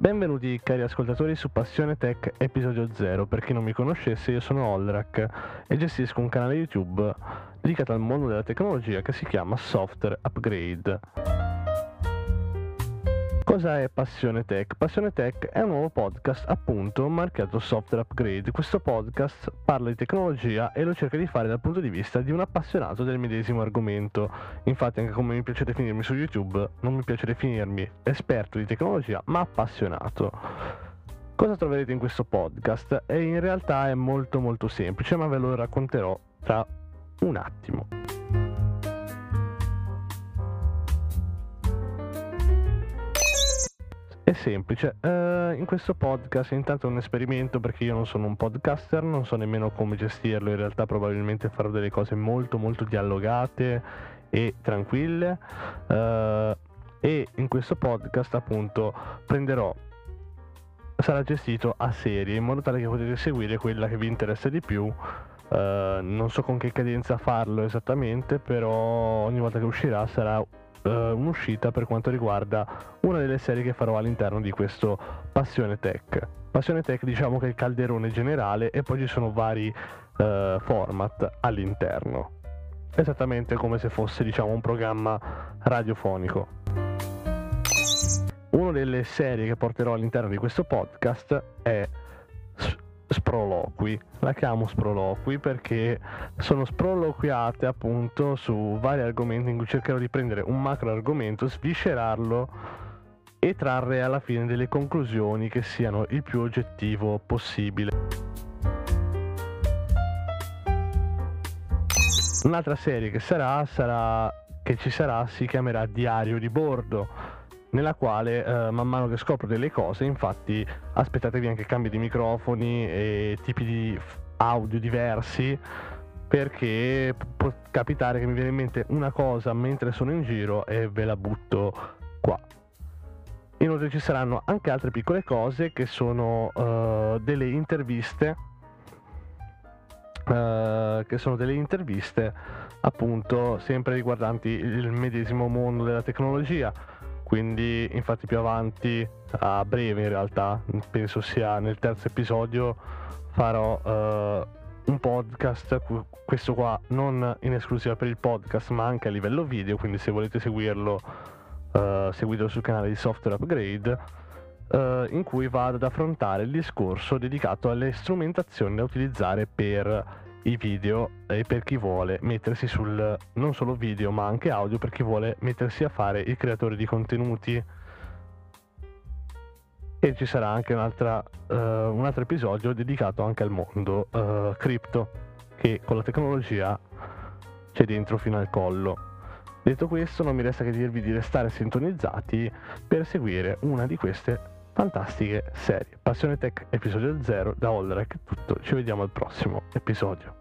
Benvenuti cari ascoltatori su Passione Tech episodio 0. Per chi non mi conoscesse, io sono Olrak e gestisco un canale YouTube dedicato al mondo della tecnologia che si chiama Software Upgrade. Cosa è Passione Tech? Passione Tech è un nuovo podcast appunto marchiato Software Upgrade. Questo podcast parla di tecnologia e lo cerca di fare dal punto di vista di un appassionato del medesimo argomento. Infatti anche come mi piace definirmi su YouTube, non mi piace definirmi esperto di tecnologia, ma appassionato. Cosa troverete in questo podcast? E in realtà è molto molto semplice, ma ve lo racconterò tra un attimo. Semplice, uh, in questo podcast intanto è un esperimento perché io non sono un podcaster, non so nemmeno come gestirlo, in realtà probabilmente farò delle cose molto molto dialogate e tranquille. Uh, e in questo podcast appunto prenderò sarà gestito a serie in modo tale che potete seguire quella che vi interessa di più. Uh, non so con che cadenza farlo esattamente però ogni volta che uscirà sarà uh, un'uscita per quanto riguarda una delle serie che farò all'interno di questo Passione Tech. Passione Tech diciamo che è il calderone generale e poi ci sono vari uh, format all'interno. Esattamente come se fosse diciamo un programma radiofonico. Una delle serie che porterò all'interno di questo podcast è sproloqui. La chiamo sproloqui perché sono sproloquiate appunto su vari argomenti in cui cercherò di prendere un macro argomento, sviscerarlo e trarre alla fine delle conclusioni che siano il più oggettivo possibile. Un'altra serie che sarà, sarà che ci sarà si chiamerà Diario di bordo nella quale eh, man mano che scopro delle cose, infatti aspettatevi anche cambi di microfoni e tipi di audio diversi perché può capitare che mi viene in mente una cosa mentre sono in giro e ve la butto qua. Inoltre ci saranno anche altre piccole cose che sono uh, delle interviste uh, che sono delle interviste appunto sempre riguardanti il medesimo mondo della tecnologia quindi infatti più avanti a breve in realtà penso sia nel terzo episodio farò uh, un podcast questo qua non in esclusiva per il podcast ma anche a livello video quindi se volete seguirlo uh, seguitelo sul canale di software upgrade uh, in cui vado ad affrontare il discorso dedicato alle strumentazioni da utilizzare per i video e per chi vuole mettersi sul non solo video ma anche audio per chi vuole mettersi a fare il creatore di contenuti. E ci sarà anche un'altra, uh, un altro episodio dedicato anche al mondo uh, cripto che con la tecnologia c'è dentro fino al collo. Detto questo non mi resta che dirvi di restare sintonizzati per seguire una di queste fantastiche serie. Passione Tech episodio 0 da Olrek tutto, ci vediamo al prossimo episodio.